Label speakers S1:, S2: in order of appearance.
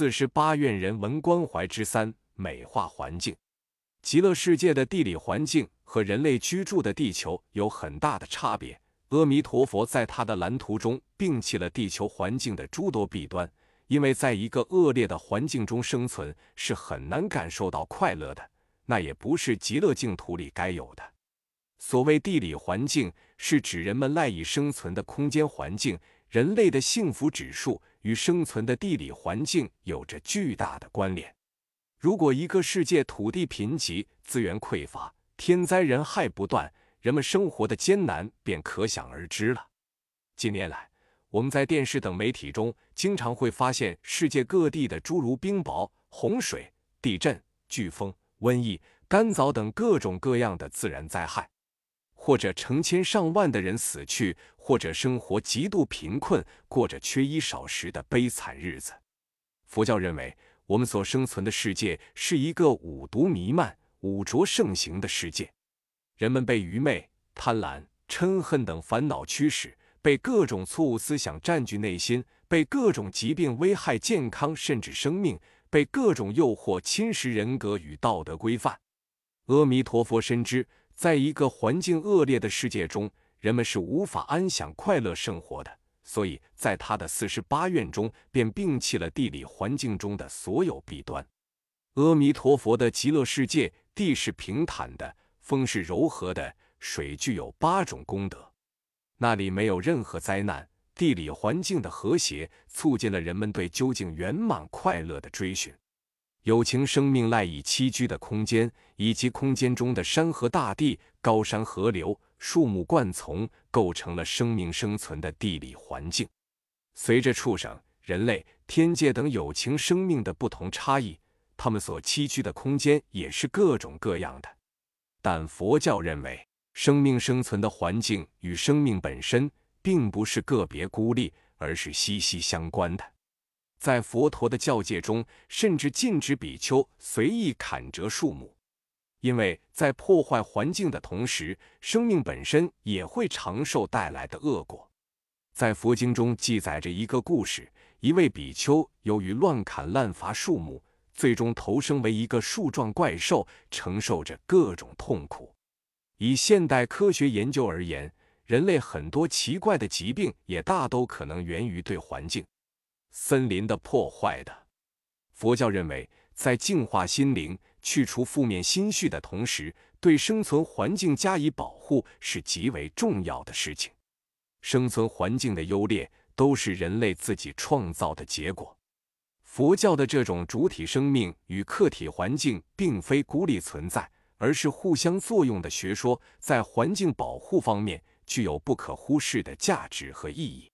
S1: 四十八愿人文关怀之三：美化环境。极乐世界的地理环境和人类居住的地球有很大的差别。阿弥陀佛在他的蓝图中摒弃了地球环境的诸多弊端，因为在一个恶劣的环境中生存是很难感受到快乐的，那也不是极乐净土里该有的。所谓地理环境，是指人们赖以生存的空间环境。人类的幸福指数与生存的地理环境有着巨大的关联。如果一个世界土地贫瘠、资源匮乏、天灾人害不断，人们生活的艰难便可想而知了。近年来，我们在电视等媒体中经常会发现世界各地的诸如冰雹、洪水、地震、飓风、瘟疫、干燥等各种各样的自然灾害。或者成千上万的人死去，或者生活极度贫困，过着缺衣少食的悲惨日子。佛教认为，我们所生存的世界是一个五毒弥漫、五浊盛行的世界。人们被愚昧、贪婪、嗔恨等烦恼驱使，被各种错误思想占据内心，被各种疾病危害健康甚至生命，被各种诱惑侵蚀人格与道德规范。阿弥陀佛深知。在一个环境恶劣的世界中，人们是无法安享快乐生活的。所以，在他的四十八愿中，便摒弃了地理环境中的所有弊端。阿弥陀佛的极乐世界，地是平坦的，风是柔和的，水具有八种功德，那里没有任何灾难。地理环境的和谐，促进了人们对究竟圆满快乐的追寻。有情生命赖以栖居的空间，以及空间中的山河大地、高山河流、树木灌丛，构成了生命生存的地理环境。随着畜生、人类、天界等有情生命的不同差异，他们所栖居的空间也是各种各样的。但佛教认为，生命生存的环境与生命本身并不是个别孤立，而是息息相关的。在佛陀的教戒中，甚至禁止比丘随意砍折树木，因为在破坏环境的同时，生命本身也会长寿带来的恶果。在佛经中记载着一个故事：一位比丘由于乱砍滥伐树木，最终投生为一个树状怪兽，承受着各种痛苦。以现代科学研究而言，人类很多奇怪的疾病也大都可能源于对环境。森林的破坏的，佛教认为，在净化心灵、去除负面心绪的同时，对生存环境加以保护是极为重要的事情。生存环境的优劣都是人类自己创造的结果。佛教的这种主体生命与客体环境并非孤立存在，而是互相作用的学说，在环境保护方面具有不可忽视的价值和意义。